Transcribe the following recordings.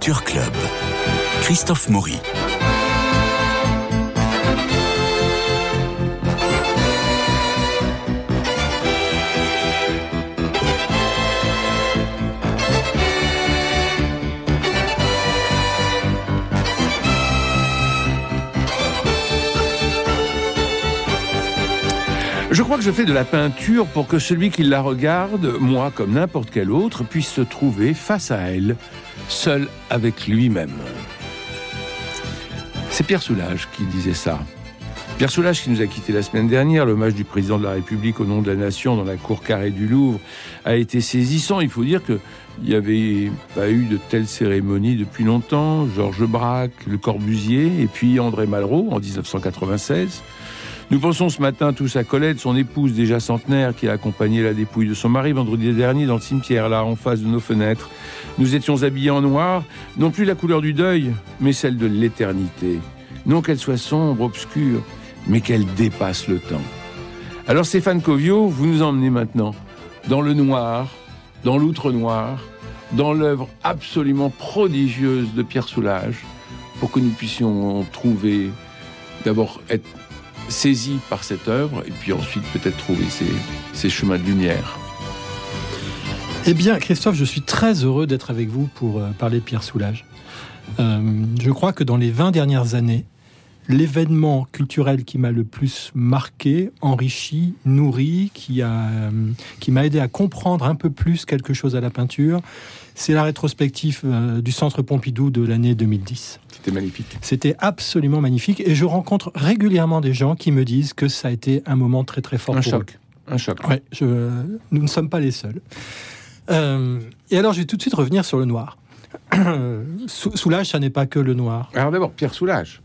Club. Christophe Maury. Je crois que je fais de la peinture pour que celui qui la regarde, moi comme n'importe quel autre, puisse se trouver face à elle, seul avec lui-même. C'est Pierre Soulages qui disait ça. Pierre Soulages qui nous a quittés la semaine dernière, l'hommage du président de la République au nom de la nation dans la cour carrée du Louvre a été saisissant. Il faut dire qu'il n'y avait pas eu de telle cérémonie depuis longtemps. Georges Braque, Le Corbusier et puis André Malraux en 1996. Nous pensons ce matin tous à Colette, son épouse déjà centenaire, qui a accompagné la dépouille de son mari vendredi dernier dans le cimetière, là, en face de nos fenêtres. Nous étions habillés en noir, non plus la couleur du deuil, mais celle de l'éternité. Non qu'elle soit sombre, obscure, mais qu'elle dépasse le temps. Alors Stéphane Covio, vous nous emmenez maintenant dans le noir, dans l'outre-noir, dans l'œuvre absolument prodigieuse de Pierre Soulages, pour que nous puissions trouver, d'abord être saisi par cette œuvre et puis ensuite peut-être trouver ses, chemins de lumière. Eh bien, Christophe, je suis très heureux d'être avec vous pour euh, parler de Pierre Soulages. Euh, je crois que dans les 20 dernières années, l'événement culturel qui m'a le plus marqué, enrichi, nourri, qui euh, qui m'a aidé à comprendre un peu plus quelque chose à la peinture, c'est la rétrospective du Centre Pompidou de l'année 2010. C'était magnifique. C'était absolument magnifique. Et je rencontre régulièrement des gens qui me disent que ça a été un moment très très fort. Un choc. Un choc. Ouais, nous ne sommes pas les seuls. Euh, et alors, je vais tout de suite revenir sur le noir. Soulage, ça n'est pas que le noir. Alors d'abord, Pierre Soulage.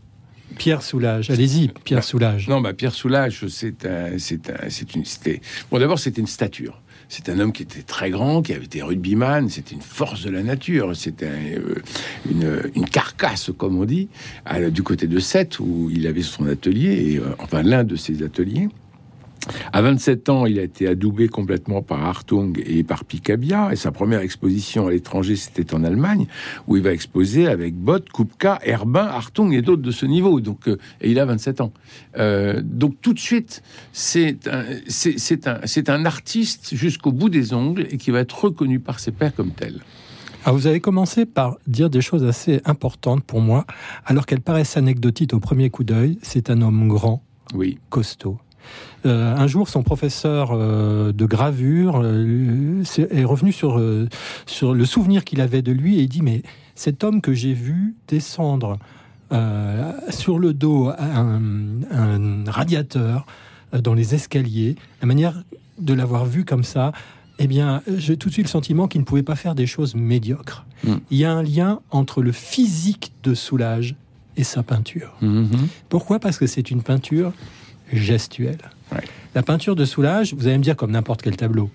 Pierre Soulage, allez-y, Pierre Soulage. Non, bah Pierre Soulage, c'est un, c'est un, c'est une, c'était. Bon, d'abord, c'était une stature. C'est un homme qui était très grand, qui avait été rugbyman, c'était une force de la nature, c'était euh, une, carcasse, comme on dit, du côté de Sète, où il avait son atelier, et, euh, enfin l'un de ses ateliers. À 27 ans, il a été adoubé complètement par Hartung et par Picabia. Et sa première exposition à l'étranger, c'était en Allemagne, où il va exposer avec Bott, Kupka, Herbin, Hartung et d'autres de ce niveau. Donc, euh, et il a 27 ans. Euh, donc tout de suite, c'est un, c'est, un, c'est un artiste jusqu'au bout des ongles et qui va être reconnu par ses pairs comme tel. Ah, vous avez commencé par dire des choses assez importantes pour moi, alors qu'elles paraissent anecdotiques au premier coup d'œil. C'est un homme grand, oui. costaud, un jour, son professeur euh, de gravure euh, est revenu sur, sur le souvenir qu'il avait de lui et il dit Mais cet homme que j'ai vu descendre sur le dos un, un radiateur dans les escaliers, la manière de l'avoir vu comme ça, eh bien, j'ai tout de suite le sentiment qu'il ne pouvait pas faire des choses médiocres. Mm. Il y a un lien entre le physique de Soulage et sa peinture. Mm-hmm. Pourquoi? Parce que c'est une peinture gestuelle. La peinture de Soulage, vous allez me dire comme n'importe quel tableau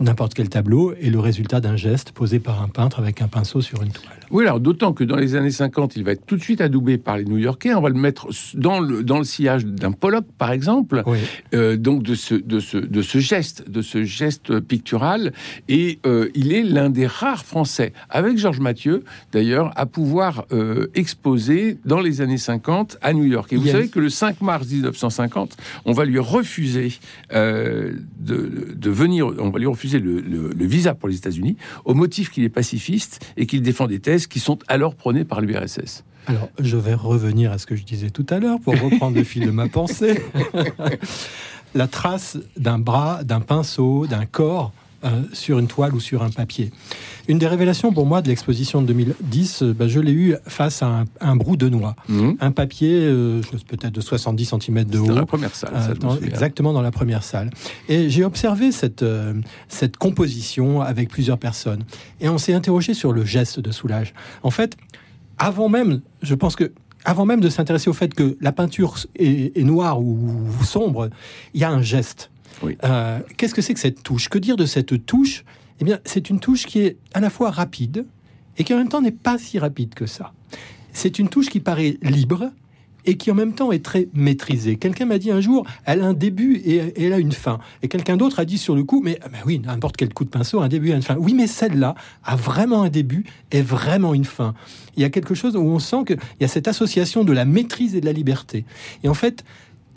n'importe quel tableau est le résultat d'un geste posé par un peintre avec un pinceau sur une toile. Oui, alors d'autant que dans les années 50, il va être tout de suite adoubé par les New-Yorkais. On va le mettre dans le, dans le sillage d'un Pollock, par exemple. Euh, donc de ce, de, ce, de ce geste, de ce geste pictural. Et euh, il est l'un des rares Français, avec Georges Mathieu, d'ailleurs, à pouvoir euh, exposer dans les années 50 à New York. Et vous savez que le 5 mars 1950, on va lui refuser de, de venir, on va lui refuser le, visa pour les États-Unis au motif qu'il est pacifiste et qu'il défend des thèses qui sont alors prônées par l'URSS. Alors, je vais revenir à ce que je disais tout à l'heure pour reprendre le fil de ma pensée. La trace d'un bras, d'un pinceau, d'un corps euh, sur une toile ou sur un papier. Une des révélations pour moi de l'exposition de 2010, euh, bah, je l'ai eu face à un, brou de noix. Mmh. Un papier euh, peut-être de 70 cm de haut. Dans la première salle. exactement dans la première salle. Et j'ai observé cette, cette composition avec plusieurs personnes. Et on s'est interrogé sur le geste de soulage. En fait, avant même, je pense que avant même de s'intéresser au fait que la peinture est, est noire ou sombre, il y a un geste. Euh, qu'est-ce que c'est que cette touche? Que dire de cette touche? Eh bien, c'est une touche qui est à la fois rapide et qui en même temps n'est pas si rapide que ça. C'est une touche qui paraît libre et qui en même temps est très maîtrisée. Quelqu'un m'a dit un jour, elle a un début et, elle a une fin. Et quelqu'un d'autre a dit sur le coup, mais ah ben oui, n'importe quel coup de pinceau, un début et une fin. Oui, mais celle-là a vraiment un début et vraiment une fin. Il y a quelque chose où on sent qu'il y a cette association de la maîtrise et de la liberté. Et en fait,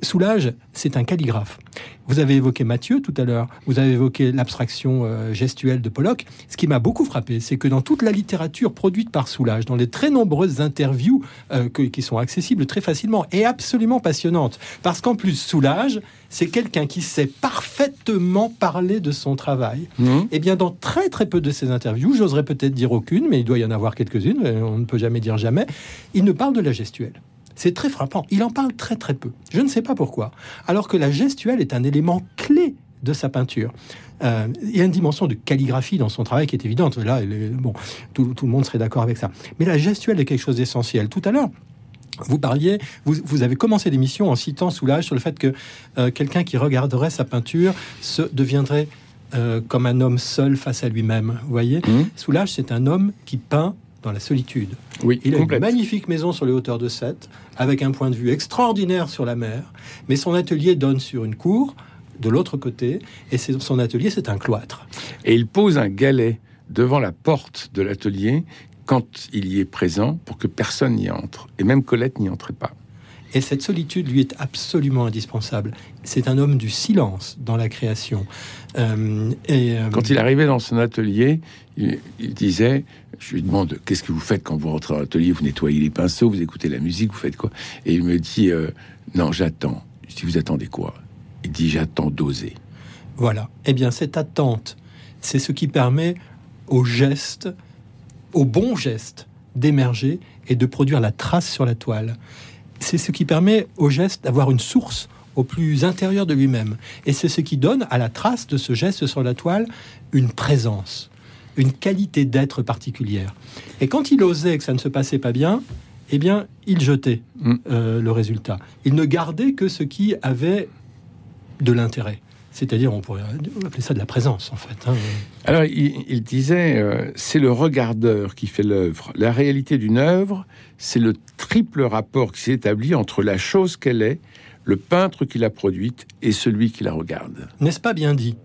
Soulage, c'est un calligraphe. Vous avez évoqué Mathieu tout à l'heure, vous avez évoqué l'abstraction euh, gestuelle de Pollock. Ce qui m'a beaucoup frappé, c'est que dans toute la littérature produite par Soulage, dans les très nombreuses interviews euh, qui sont accessibles très facilement et absolument passionnantes, parce qu'en plus, Soulage, c'est quelqu'un qui sait parfaitement parler de son travail. Mmh. Et eh bien, dans très très peu de ses interviews, j'oserais peut-être dire aucune, mais il doit y en avoir quelques-unes, on ne peut jamais dire jamais, il ne parle de la gestuelle. C'est très frappant. Il en parle très très peu. Je ne sais pas pourquoi. Alors que la gestuelle est un élément clé de sa peinture. Euh, il y a une dimension de calligraphie dans son travail qui est évidente. Là, bon, tout, le monde serait d'accord avec ça. Mais la gestuelle est quelque chose d'essentiel. Tout à l'heure, vous parliez, vous, avez commencé l'émission en citant Soulage sur le fait que euh, quelqu'un qui regarderait sa peinture se deviendrait euh, comme un homme seul face à lui-même. Vous voyez, mmh. Soulage, c'est un homme qui peint dans la solitude. Oui, il a une magnifique maison sur les hauteurs de Sète, avec un point de vue extraordinaire sur la mer, mais son atelier donne sur une cour de l'autre côté, et son atelier, c'est un cloître. Et il pose un galet devant la porte de l'atelier quand il y est présent pour que personne n'y entre, et même Colette n'y entrait pas. Et cette solitude lui est absolument indispensable. C'est un homme du silence dans la création. Euh, et, euh, Quand il arrivait dans son atelier, il, disait, je lui demande, qu'est-ce que vous faites quand vous rentrez dans l'atelier? Vous nettoyez les pinceaux, vous écoutez la musique, vous faites quoi? Et il me dit, euh, non, j'attends. Si vous attendez quoi? Il dit, j'attends d'oser. Voilà. Eh bien, cette attente, c'est ce qui permet au geste, au bon geste, d'émerger et de produire la trace sur la toile c'est ce qui permet au geste d'avoir une source au plus intérieur de lui-même. Et c'est ce qui donne à la trace de ce geste sur la toile une présence, une qualité d'être particulière. Et quand il osait que ça ne se passait pas bien, eh bien, il jetait mm. euh, le résultat. Il ne gardait que ce qui avait de l'intérêt. C'est-à-dire, on pourrait appeler ça de la présence, en fait. Hein. Alors, il, disait, euh, c'est le regardeur qui fait l'œuvre. La réalité d'une œuvre, c'est le triple rapport qui s'établit entre la chose qu'elle est, le peintre qui l'a produite et celui qui la regarde. N'est-ce pas bien dit?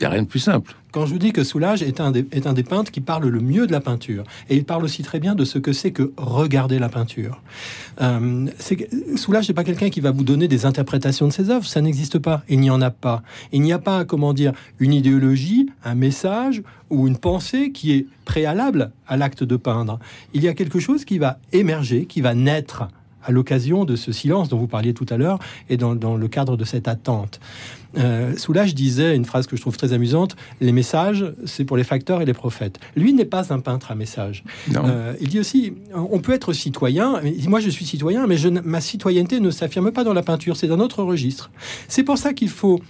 N'y a rien de plus simple. Quand je vous dis que Soulage est un, des, peintres qui parle le mieux de la peinture, et il parle aussi très bien de ce que c'est que regarder la peinture. Euh, Soulage n'est pas quelqu'un qui va vous donner des interprétations de ses œuvres, ça n'existe pas. Il n'y en a pas. Il n'y a pas, comment dire, une idéologie, un message ou une pensée qui est préalable à l'acte de peindre. Il y a quelque chose qui va émerger, qui va naître à l'occasion de ce silence dont vous parliez tout à l'heure et dans, le cadre de cette attente. Euh, Soulage disait une phrase que je trouve très amusante les messages, c'est pour les facteurs et les prophètes. Lui n'est pas un peintre à message. Euh, il dit aussi on peut être citoyen. Moi, je suis citoyen, mais je, ma citoyenneté ne s'affirme pas dans la peinture, c'est dans autre registre. C'est pour ça qu'il faut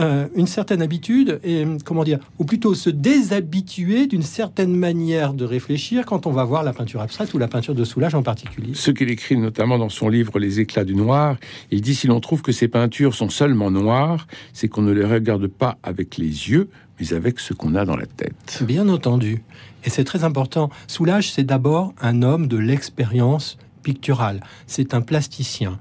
euh, une certaine habitude et comment dire, ou plutôt se déshabituer d'une certaine manière de réfléchir quand on va voir la peinture abstraite ou la peinture de Soulage en particulier. Ce qu'il écrit notamment dans son livre Les éclats du noir, il dit si l'on trouve que ces peintures sont seulement noires, c'est qu'on ne les regarde pas avec les yeux, mais avec ce qu'on a dans la tête. Bien entendu. Et c'est très important. Soulage, c'est d'abord un homme de l'expérience picturale. C'est un plasticien.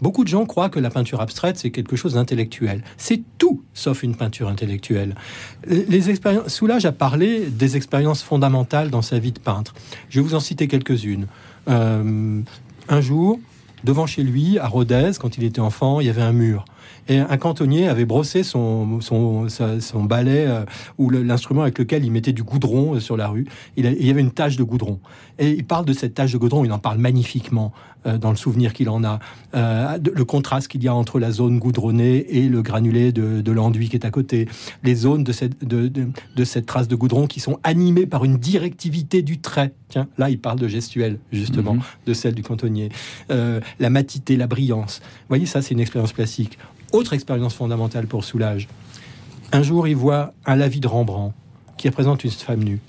Beaucoup de gens croient que la peinture abstraite, c'est quelque chose d'intellectuel. C'est tout sauf une peinture intellectuelle. Les expériences, Soulage a parlé des expériences fondamentales dans sa vie de peintre. Je vais vous en citer quelques-unes. Euh, un jour, devant chez lui, à Rodez, quand il était enfant, il y avait un mur. Et un cantonnier avait brossé son, son, son balai euh, ou l'instrument avec lequel il mettait du goudron euh, sur la rue. Il, y avait une tache de goudron. Et il parle de cette tache de goudron, il en parle magnifiquement euh, dans le souvenir qu'il en a. le contraste qu'il y a entre la zone goudronnée et le granulé de, de l'enduit qui est à côté. Les zones de cette, de, de, cette trace de goudron qui sont animées par une directivité du trait. Tiens, là, il parle de gestuelle, justement, mhm. de celle du cantonnier. la matité, la brillance. Vous voyez, ça, c'est une expérience classique. Autre expérience fondamentale pour Soulage. Un jour, il voit un lavis de Rembrandt qui représente une femme nue.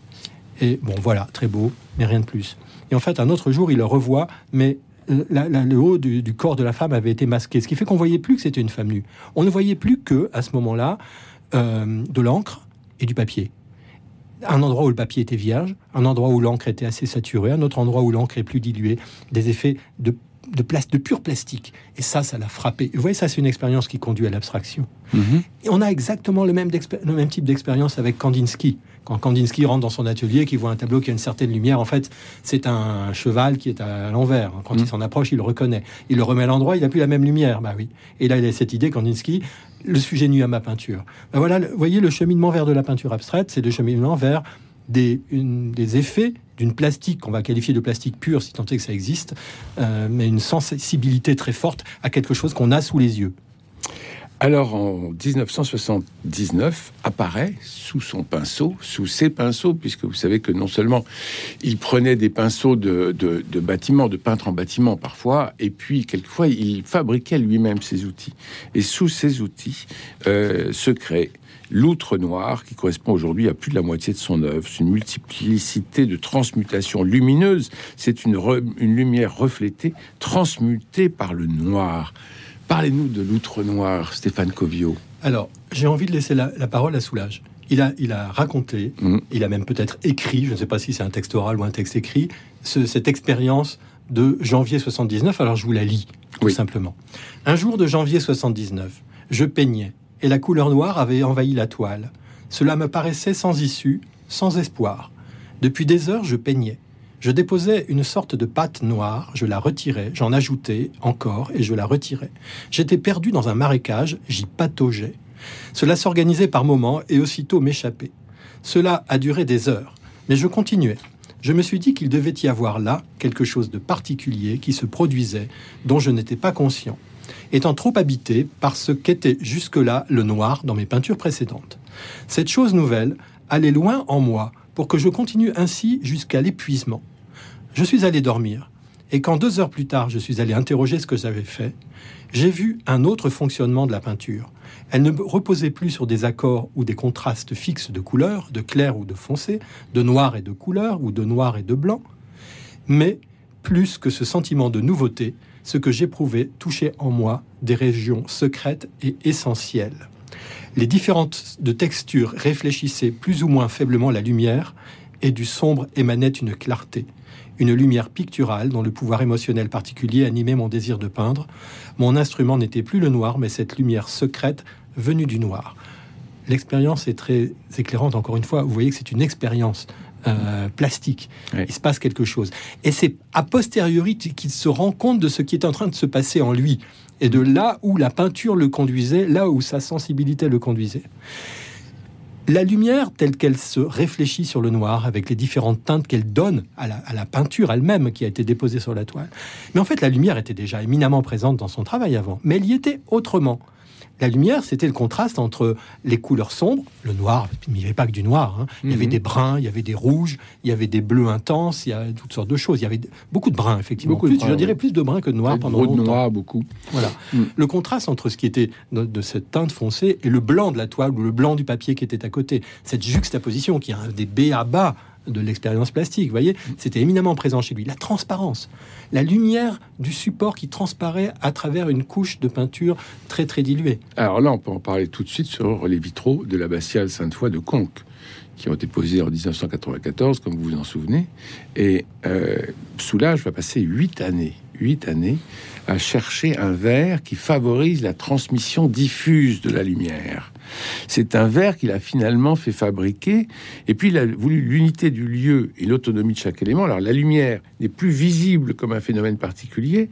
Et bon, voilà, très beau, mais rien de plus. Et en fait, un autre jour, il le revoit, mais euh, le haut du, corps de la femme avait été masqué, ce qui fait qu'on voyait plus que c'était une femme nue. On ne voyait plus que, à ce moment-là, euh, de l'encre et du papier. Un endroit où le papier était vierge, un endroit où l'encre était assez saturée, un autre endroit où l'encre est plus diluée, des effets de de, de pur plastique. Et ça, ça l'a frappé. Vous voyez, ça, c'est une expérience qui conduit à l'abstraction. Mhm. Et on a exactement le même, le même type d'expérience avec Kandinsky. Quand Kandinsky rentre dans son atelier, qu'il voit un tableau qui a une certaine lumière, en fait, c'est un cheval qui est à l'envers. Quand il Mhm. s'en approche, il le reconnaît. Il le remet à l'endroit, il n'a plus la même lumière. Bah oui. Et là, il a cette idée, Kandinsky, le sujet nuit à ma peinture. Ben voilà, vous voyez, le cheminement vers de la peinture abstraite, c'est le cheminement vers des, effets d'une plastique qu'on va qualifier de plastique pure, si tant est que ça existe, euh, mais une sensibilité très forte à quelque chose qu'on a sous les yeux. Alors en 1979 apparaît sous son pinceau, sous ses pinceaux, puisque vous savez que non seulement il prenait des pinceaux de, de, de bâtiment, de peintre en bâtiment parfois, et puis quelquefois il fabriquait lui-même ses outils. Et sous ces outils euh, se crée l'outre noir, qui correspond aujourd'hui à plus de la moitié de son œuvre. C'est une multiplicité de transmutations lumineuses. C'est une, re- une lumière reflétée, transmutée par le noir. Parlez-nous de l'outre noir, Stéphane Covio. Alors, j'ai envie de laisser la, la parole à Soulage. Il a, il a raconté, Mhm. il a même peut-être écrit, je ne sais pas si c'est un texte oral ou un texte écrit, ce- cette expérience de janvier 79. Alors, je vous la lis, tout Oui. simplement. Un jour de janvier 79, je peignais, et la couleur noire avait envahi la toile. Cela me paraissait sans issue, sans espoir. Depuis des heures, je peignais. Je déposais une sorte de pâte noire, je la retirais, j'en ajoutais encore et je la retirais. J'étais perdu dans un marécage, j'y pataugeais. Cela s'organisait par moments et aussitôt m'échappait. Cela a duré des heures, mais je continuais. Je me suis dit qu'il devait y avoir là quelque chose de particulier qui se produisait, dont je n'étais pas conscient, étant trop habité par ce qu'était jusque-là le noir dans mes peintures précédentes. Cette chose nouvelle allait loin en moi pour que je continue ainsi jusqu'à l'épuisement. Je suis allé dormir, et quand deux heures plus tard je suis allé interroger ce que j'avais fait, j'ai vu un autre fonctionnement de la peinture. Elle ne reposait plus sur des accords ou des contrastes fixes de couleurs, de clair ou de foncé, de noir et de couleur ou de noir et de blanc, mais plus que ce sentiment de nouveauté, ce que j'éprouvais touchait en moi des régions secrètes et essentielles. Les différentes textures réfléchissaient plus ou moins faiblement la lumière, et du sombre émanait une clarté, une lumière picturale dont le pouvoir émotionnel particulier animait mon désir de peindre. Mon instrument n'était plus le noir, mais cette lumière secrète venue du noir. L'expérience est très éclairante, encore une fois. Vous voyez que c'est une expérience euh, plastique. Il se passe quelque chose. Et c'est a posteriori qu'il se rend compte de ce qui est en train de se passer en lui. Et de là où la peinture le conduisait, là où sa sensibilité le conduisait. La lumière telle qu'elle se réfléchit sur le noir, avec les différentes teintes qu'elle donne à la, à la peinture elle-même qui a été déposée sur la toile. Mais en fait, la lumière était déjà éminemment présente dans son travail avant, mais elle y était autrement. La lumière, c'était le contraste entre les couleurs sombres, le noir, il n'y avait pas que du noir, hein. il y avait Mhm. des bruns, il y avait des rouges, il y avait des bleus intenses, il y a toutes sortes de choses. Il y avait beaucoup de bruns, effectivement. Beaucoup de Plus, bruns, je dirais plus de bruns que de noir pendant Gros de longtemps. noir, beaucoup. Voilà. Mm. Le contraste entre ce qui était de, de cette teinte foncée et le blanc de la toile ou le blanc du papier qui était à côté, cette juxtaposition qui est un des B à bas de l'expérience plastique, vous voyez, c'était éminemment présent chez lui. La transparence, la lumière du support qui transparaît à travers une couche de peinture très très diluée. Alors là, on peut en parler tout de suite sur les vitraux de l'abbatiale Sainte-Foy de Conques, qui ont été posés en 1994, comme vous vous en souvenez. Et euh, Soulage va passer huit années, huit années, à chercher un verre qui favorise la transmission diffuse de la lumière. C'est un verre qu'il a finalement fait fabriquer, et puis il a voulu l'unité du lieu et l'autonomie de chaque élément. Alors la lumière n'est plus visible comme un phénomène particulier,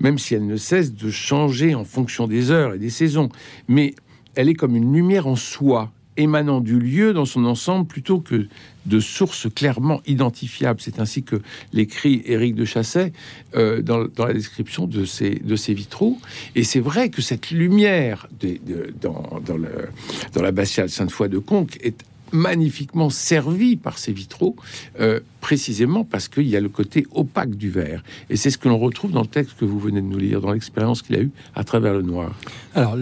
même si elle ne cesse de changer en fonction des heures et des saisons. Mais elle est comme une lumière en soi, émanant du lieu dans son ensemble plutôt que de sources clairement identifiables. C'est ainsi que l'écrit Éric de Chasset euh, dans, la description de ces, vitraux. Et c'est vrai que cette lumière de- dans, dans, le, Sainte-Foy de Conques est magnifiquement servie par ces vitraux, euh, précisément parce qu'il y a le côté opaque du verre. Et c'est ce que l'on retrouve dans le texte que vous venez de nous lire, dans l'expérience qu'il a eue à travers le noir. Alors,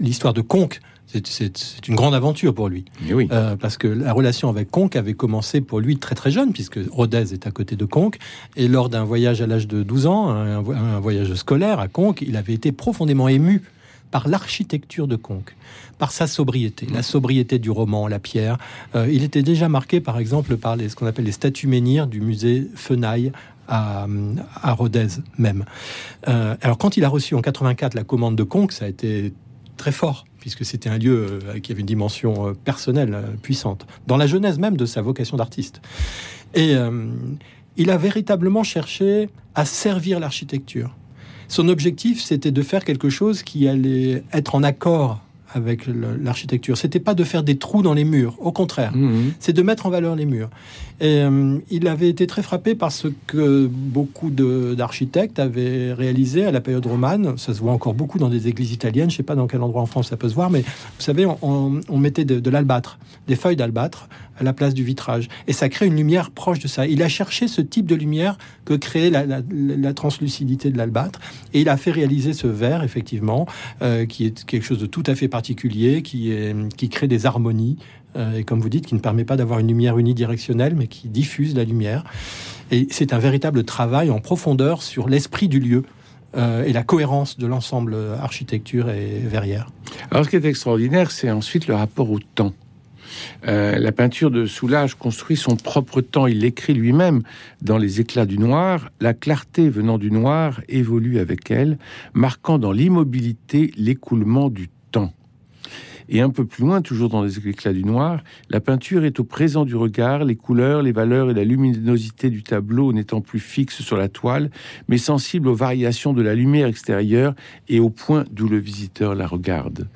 l'histoire de Conques, c'est- une grande aventure pour lui. Oui. Euh, parce que la relation avec Conques avait commencé pour lui très très jeune, puisque Rodez est à côté de Conques, et lors d'un voyage à l'âge de 12 ans, un, vo- un voyage scolaire à Conques, il avait été profondément ému par l'architecture de Conques, par sa sobriété, la sobriété du roman, la pierre. Euh, il était déjà marqué, par exemple, par les, ce qu'on appelle les statues menhirs du musée Fenaille à, à Rodez même. Euh, alors quand il a reçu en 84 la commande de Conques, ça a été très fort puisque c'était un lieu euh, qui avait une dimension euh, personnelle euh, puissante, dans la genèse même de sa vocation d'artiste. Et euh, il a véritablement cherché à servir l'architecture. Son objectif, c'était de faire quelque chose qui allait être en accord avec l'architecture. C'était pas de faire des trous dans les murs, au contraire Mhm. c'est de mettre en valeur les murs. Et euh, il avait été très frappé par ce que beaucoup d'architectes avaient réalisé à la période romane. Ça se voit encore beaucoup dans des églises italiennes. Je sais pas dans quel endroit en France ça peut se voir, mais vous savez, on, mettait de, l'albâtre, des feuilles d'albâtre à la place du vitrage. Et ça crée une lumière proche de ça. Il a cherché ce type de lumière que créait la, translucidité de l'albâtre. Et il a fait réaliser ce verre, effectivement, euh, qui est quelque chose de tout à fait particulier, qui, crée des harmonies, et comme vous dites, qui ne permet pas d'avoir une lumière unidirectionnelle, mais qui diffuse la lumière. Et c'est un véritable travail en profondeur sur l'esprit du lieu euh, et la cohérence de l'ensemble architecture et verrière. Alors, ce qui est extraordinaire, c'est ensuite le rapport au temps. Euh, la peinture de Soulage construit son propre temps. Il l'écrit lui-même dans Les éclats du noir. La clarté venant du noir évolue avec elle, marquant dans l'immobilité l'écoulement du temps. Et un peu plus loin, toujours dans les éclats du noir, la peinture est au présent du regard, les couleurs, les valeurs et la luminosité du tableau n'étant plus fixes sur la toile, mais sensibles aux variations de la lumière extérieure et au point d'où le visiteur la regarde.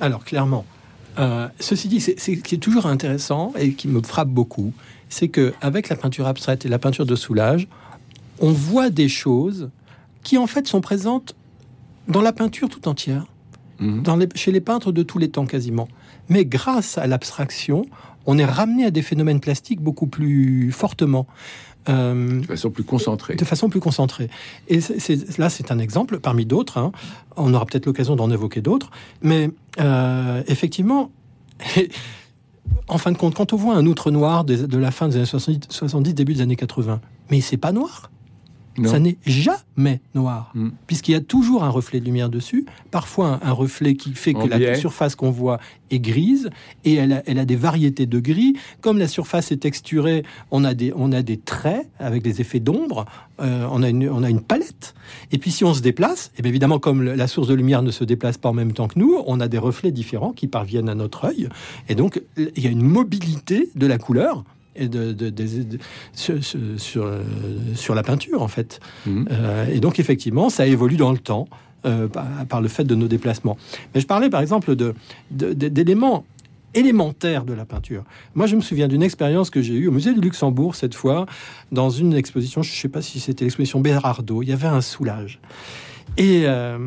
Alors, clairement, euh, ceci dit, c'est c'est- ce qui est toujours intéressant et qui me frappe beaucoup, c'est que avec la peinture abstraite et la peinture de soulage, on voit des choses qui en fait sont présentes dans la peinture tout entière, Mhm. dans les- chez les peintres de tous les temps quasiment. Mais grâce à l'abstraction, on est ramené à des phénomènes plastiques beaucoup plus fortement. Euh, de façon plus concentrée. de façon plus concentrée. Et là, c'est un exemple parmi d'autres. hein. On aura peut-être l'occasion d'en évoquer d'autres. Mais euh, effectivement, en fin de compte, quand on voit un outre noir de la fin des années 70, 70, début des années 80, mais c'est pas noir. Non. Ça n'est jamais noir, Mm. puisqu'il y a toujours un reflet de lumière dessus, parfois un, un reflet qui fait En que la biais. surface qu'on voit est grise, et elle a, elle a des variétés de gris. Comme la surface est texturée, on a des, on a des traits avec des effets d'ombre, euh, on, a une, on a une palette. Et puis si on se déplace, et bien évidemment comme la source de lumière ne se déplace pas en même temps que nous, on a des reflets différents qui parviennent à notre œil, et donc il y a une mobilité de la couleur et de, de- de- de- sur, sur- sur, euh, sur la peinture en fait. Mhm. Euh, et donc effectivement, ça évolue dans le temps euh, par, par le fait de nos déplacements. Mais je parlais par exemple d'éléments élémentaires de la peinture. Moi, je me souviens d'une expérience que j'ai eue au musée du Luxembourg cette fois, dans une exposition, je ne sais pas si c'était l'exposition Bérardo, il y avait un soulage. Et euh,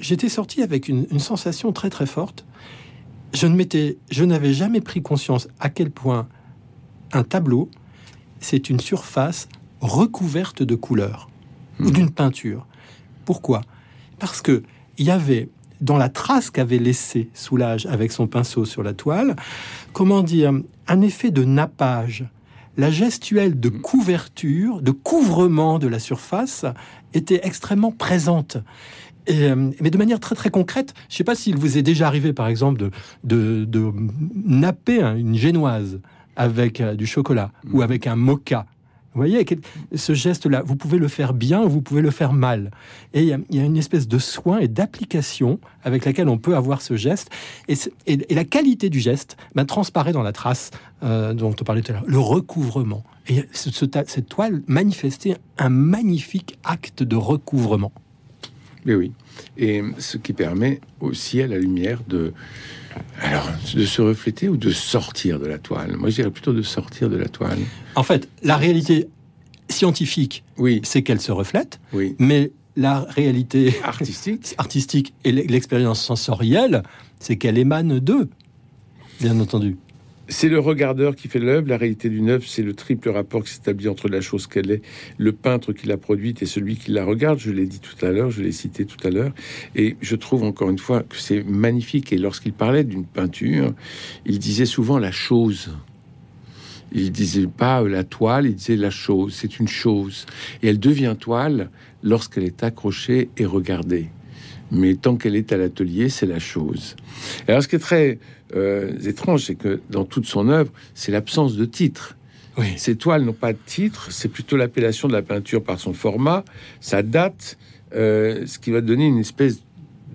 j'étais sorti avec une, une sensation très très forte. Je ne m'étais, je n'avais jamais pris conscience à quel point un tableau, c'est une surface recouverte de couleurs ou d'une peinture. Pourquoi? Parce que il y avait dans la trace qu'avait laissé Soulage avec son pinceau sur la toile, comment dire, un effet de nappage. La gestuelle de couverture, de couvrement de la surface était extrêmement présente. Et, euh, mais de manière très très concrète, je ne sais pas s'il vous est déjà arrivé par exemple de, de, de napper une génoise avec euh, du chocolat ou avec un mocha. Vous voyez, ce geste-là, vous pouvez le faire bien ou vous pouvez le faire mal. Et il y a, il y a une espèce de soin et d'application avec laquelle on peut avoir ce geste. Et, c'est- et- et la qualité du geste ben, transparaît dans la trace euh, dont on parlait tout à l'heure, le recouvrement. Et ce- ce ta- cette toile manifestait un magnifique acte de recouvrement. Mais oui. Et ce qui permet aussi à la lumière de, alors, de se refléter ou de sortir de la toile? Moi, je dirais plutôt de sortir de la toile. En fait, la réalité scientifique, Oui, c'est qu'elle se reflète, oui. mais la réalité Artistique. artistique et l'expérience sensorielle, c'est qu'elle émane d'eux, bien entendu. C'est le regardeur qui fait l'œuvre. La réalité d'une œuvre, c'est le triple rapport qui s'établit entre la chose qu'elle est, le peintre qui l'a produite et celui qui la regarde. Je l'ai dit tout à l'heure, je l'ai cité tout à l'heure. Et je trouve encore une fois que c'est magnifique. Et lorsqu'il parlait d'une peinture, il disait souvent la chose. Il disait pas la toile, il disait la chose. C'est une chose. Et elle devient toile lorsqu'elle est accrochée et regardée. Mais tant qu'elle est à l'atelier, c'est la chose. Alors, ce qui est très euh, étrange, c'est que dans toute son œuvre, c'est l'absence de titre Oui. Ces toiles n'ont pas de titre, c'est plutôt l'appellation de la peinture par son format, sa date, euh, ce qui va donner une espèce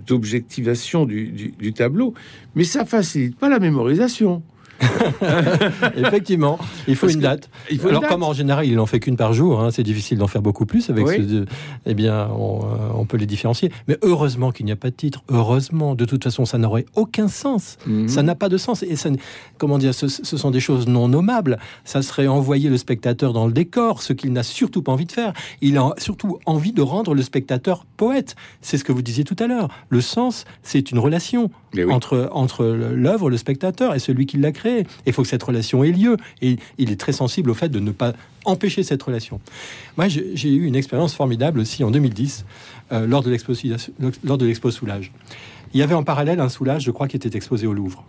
d'objectivation du, du- du tableau. Mais ça facilite pas la mémorisation. Effectivement, il faut Parce une date. Il faut Alors, date. comme en général, il en fait qu'une par jour, hein, c'est difficile d'en faire beaucoup plus avec Oui. ce eh bien, on, euh, on peut les différencier. Mais heureusement qu'il n'y a pas de titre. Heureusement, de toute façon, ça n'aurait aucun sens. Mhm. Ça n'a pas de sens. Et ça, comment dire, ce, ce sont des choses non nommables. Ça serait envoyer le spectateur dans le décor, ce qu'il n'a surtout pas envie de faire. Il a surtout envie de rendre le spectateur poète. C'est ce que vous disiez tout à l'heure. Le sens, c'est une relation oui. entre, entre l'œuvre, le spectateur et celui qui l'a créé. Il faut que cette relation ait lieu. Et il est très sensible au fait de ne pas empêcher cette relation. Moi, j'ai eu une expérience formidable aussi en 2010, euh, lors de l'expo lors de l'expo Soulage. Il y avait en parallèle un Soulage, je crois, qui était exposé au Louvre.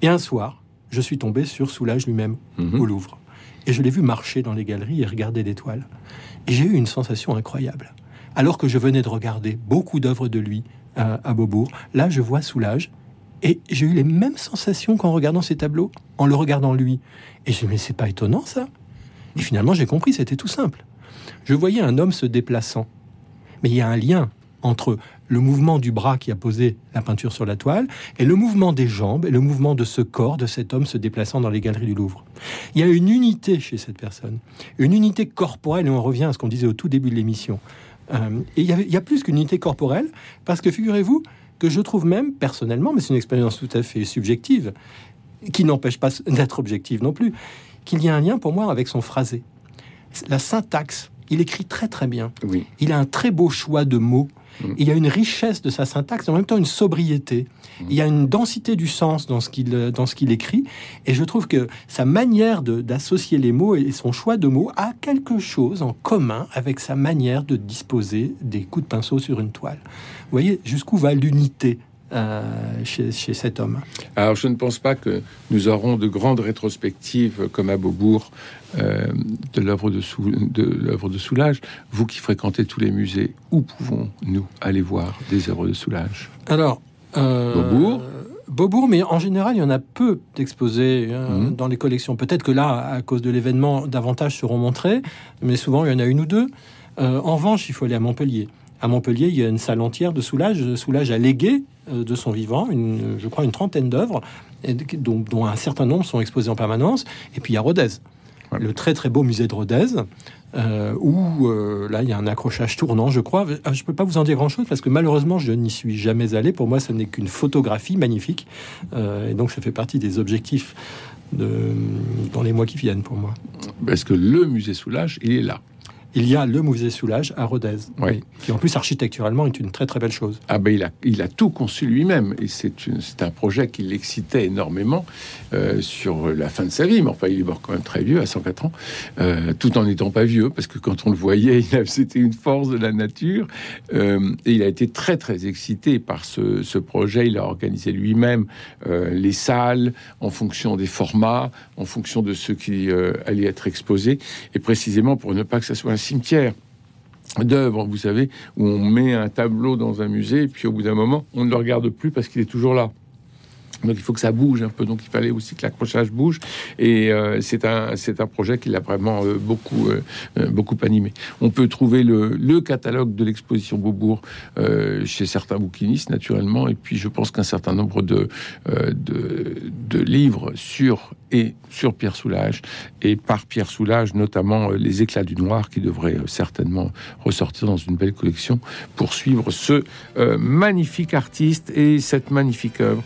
Et un soir, je suis tombé sur Soulage lui-même Mhm. au Louvre. Et je l'ai vu marcher dans les galeries et regarder des toiles. Et j'ai eu une sensation incroyable. Alors que je venais de regarder beaucoup d'œuvres de lui à, à Beaubourg, là, je vois Soulage. Et j'ai eu les mêmes sensations qu'en regardant ses tableaux, en le regardant lui. Et je me mais c'est pas étonnant ça. Et finalement, j'ai compris, c'était tout simple. Je voyais un homme se déplaçant. Mais il y a un lien entre le mouvement du bras qui a posé la peinture sur la toile et le mouvement des jambes et le mouvement de ce corps de cet homme se déplaçant dans les galeries du Louvre. Il y a une unité chez cette personne, une unité corporelle, et on revient à ce qu'on disait au tout début de l'émission. Euh, et il y a plus qu'une unité corporelle, parce que figurez-vous que je trouve même, personnellement, mais c'est une expérience tout à fait subjective, qui n'empêche pas d'être objective non plus, qu'il y a un lien pour moi avec son phrasé. La syntaxe, il écrit très très bien. Oui. Il a un très beau choix de mots. Mm. Il y a une richesse de sa syntaxe, en même temps une sobriété. Mm. Il y a une densité du sens dans ce qu'il euh, dans ce qu'il écrit. Et je trouve que sa manière d'associer les mots et son choix de mots a quelque chose en commun avec sa manière de disposer des coups de pinceau sur une toile. Vous voyez jusqu'où va l'unité chez, chez cet homme. Alors, je ne pense pas que nous aurons de grandes rétrospectives comme à Beaubourg euh, de l'œuvre de, Sou- de l'œuvre de Soulage. Vous qui fréquentez tous les musées, où pouvons-nous aller voir des œuvres de Soulage? Alors, euh, Beaubourg? Beaubourg, mais en général, il y en a peu d'exposés euh, Mhm. dans les collections. Peut-être que là, à cause de l'événement, davantage seront montrés, mais souvent, il y en a une ou deux. Euh, en revanche, il faut aller à Montpellier. À Montpellier, il y a une salle entière de Soulage. Soulage a légué euh, de son vivant, une, je crois, une trentaine d'œuvres, dont, dont un certain nombre sont exposées en permanence. Et puis, il y a Rodez, le très très beau musée de Rodez, euh, où euh, là, il y a un accrochage tournant, je crois. Euh, Je ne peux pas vous en dire grand-chose parce que malheureusement, je n'y suis jamais allé. Pour moi, ce n'est qu'une photographie magnifique. Euh, et donc, ça fait partie des objectifs de, dans les mois qui viennent pour moi. Parce que le musée Soulage, il est là? Il y a le musée Soulage à Rodez, Oui. qui en plus architecturalement est une très très belle chose. Ah ben il a, il a tout conçu lui-même et c'est un projet qui l'excitait énormément euh, sur la fin de sa vie. Mais enfin, il est mort quand même très vieux, à 104 ans, euh, tout en n'étant pas vieux, parce que quand on le voyait, c'était une force de la nature. Euh, et il a été très très excité par ce, ce projet. Il a organisé lui-même les salles en fonction des formats, en fonction de ce qui allait être exposé, et précisément pour ne pas que ça soit un cimetière d'œuvres, vous savez, où on met un tableau dans un musée, puis au bout d'un moment, on ne le regarde plus parce qu'il est toujours là. Donc il faut que ça bouge un peu. Donc il fallait aussi que l'accrochage bouge. Et euh, c'est un un projet qui l'a vraiment euh, beaucoup euh, beaucoup animé. On peut trouver le, le catalogue de l'exposition Beaubourg chez certains bouquinistes naturellement. Et puis je pense qu'un certain nombre de, de livres sur et sur Pierre Soulages et par Pierre Soulages, notamment les éclats du noir qui devraient certainement ressortir dans une belle collection pour suivre ce magnifique artiste et cette magnifique œuvre.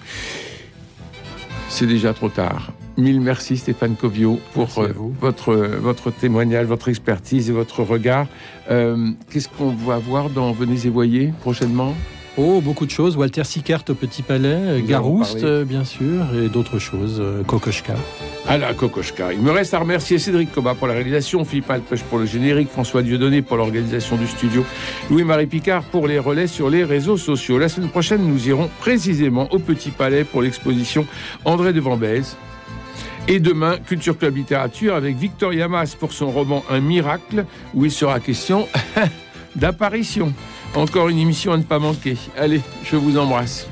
C'est déjà trop tard. Mille merci Stéphane Covio pour euh, votre, votre témoignage, votre expertise et votre regard. Euh, Qu'est-ce qu'on va voir dans Venez et Voyez prochainement? Oh, beaucoup de choses. Walter Sickert au Petit Palais, Nous Garouste, euh, bien sûr, et d'autres choses, euh, Kokoschka. à la Kokoschka. Il me reste à remercier Cédric Coba pour la réalisation, Philippe Alpech pour le générique, François Dieudonné pour l'organisation du studio, Louis-Marie Picard pour les relais sur les réseaux sociaux. La semaine prochaine, nous irons précisément au Petit Palais pour l'exposition André de Vambèze. Et demain, Culture Club Littérature avec Victor Yamas pour son roman Un miracle, où il sera question d'apparition. Encore une émission à ne pas manquer. Allez, je vous embrasse.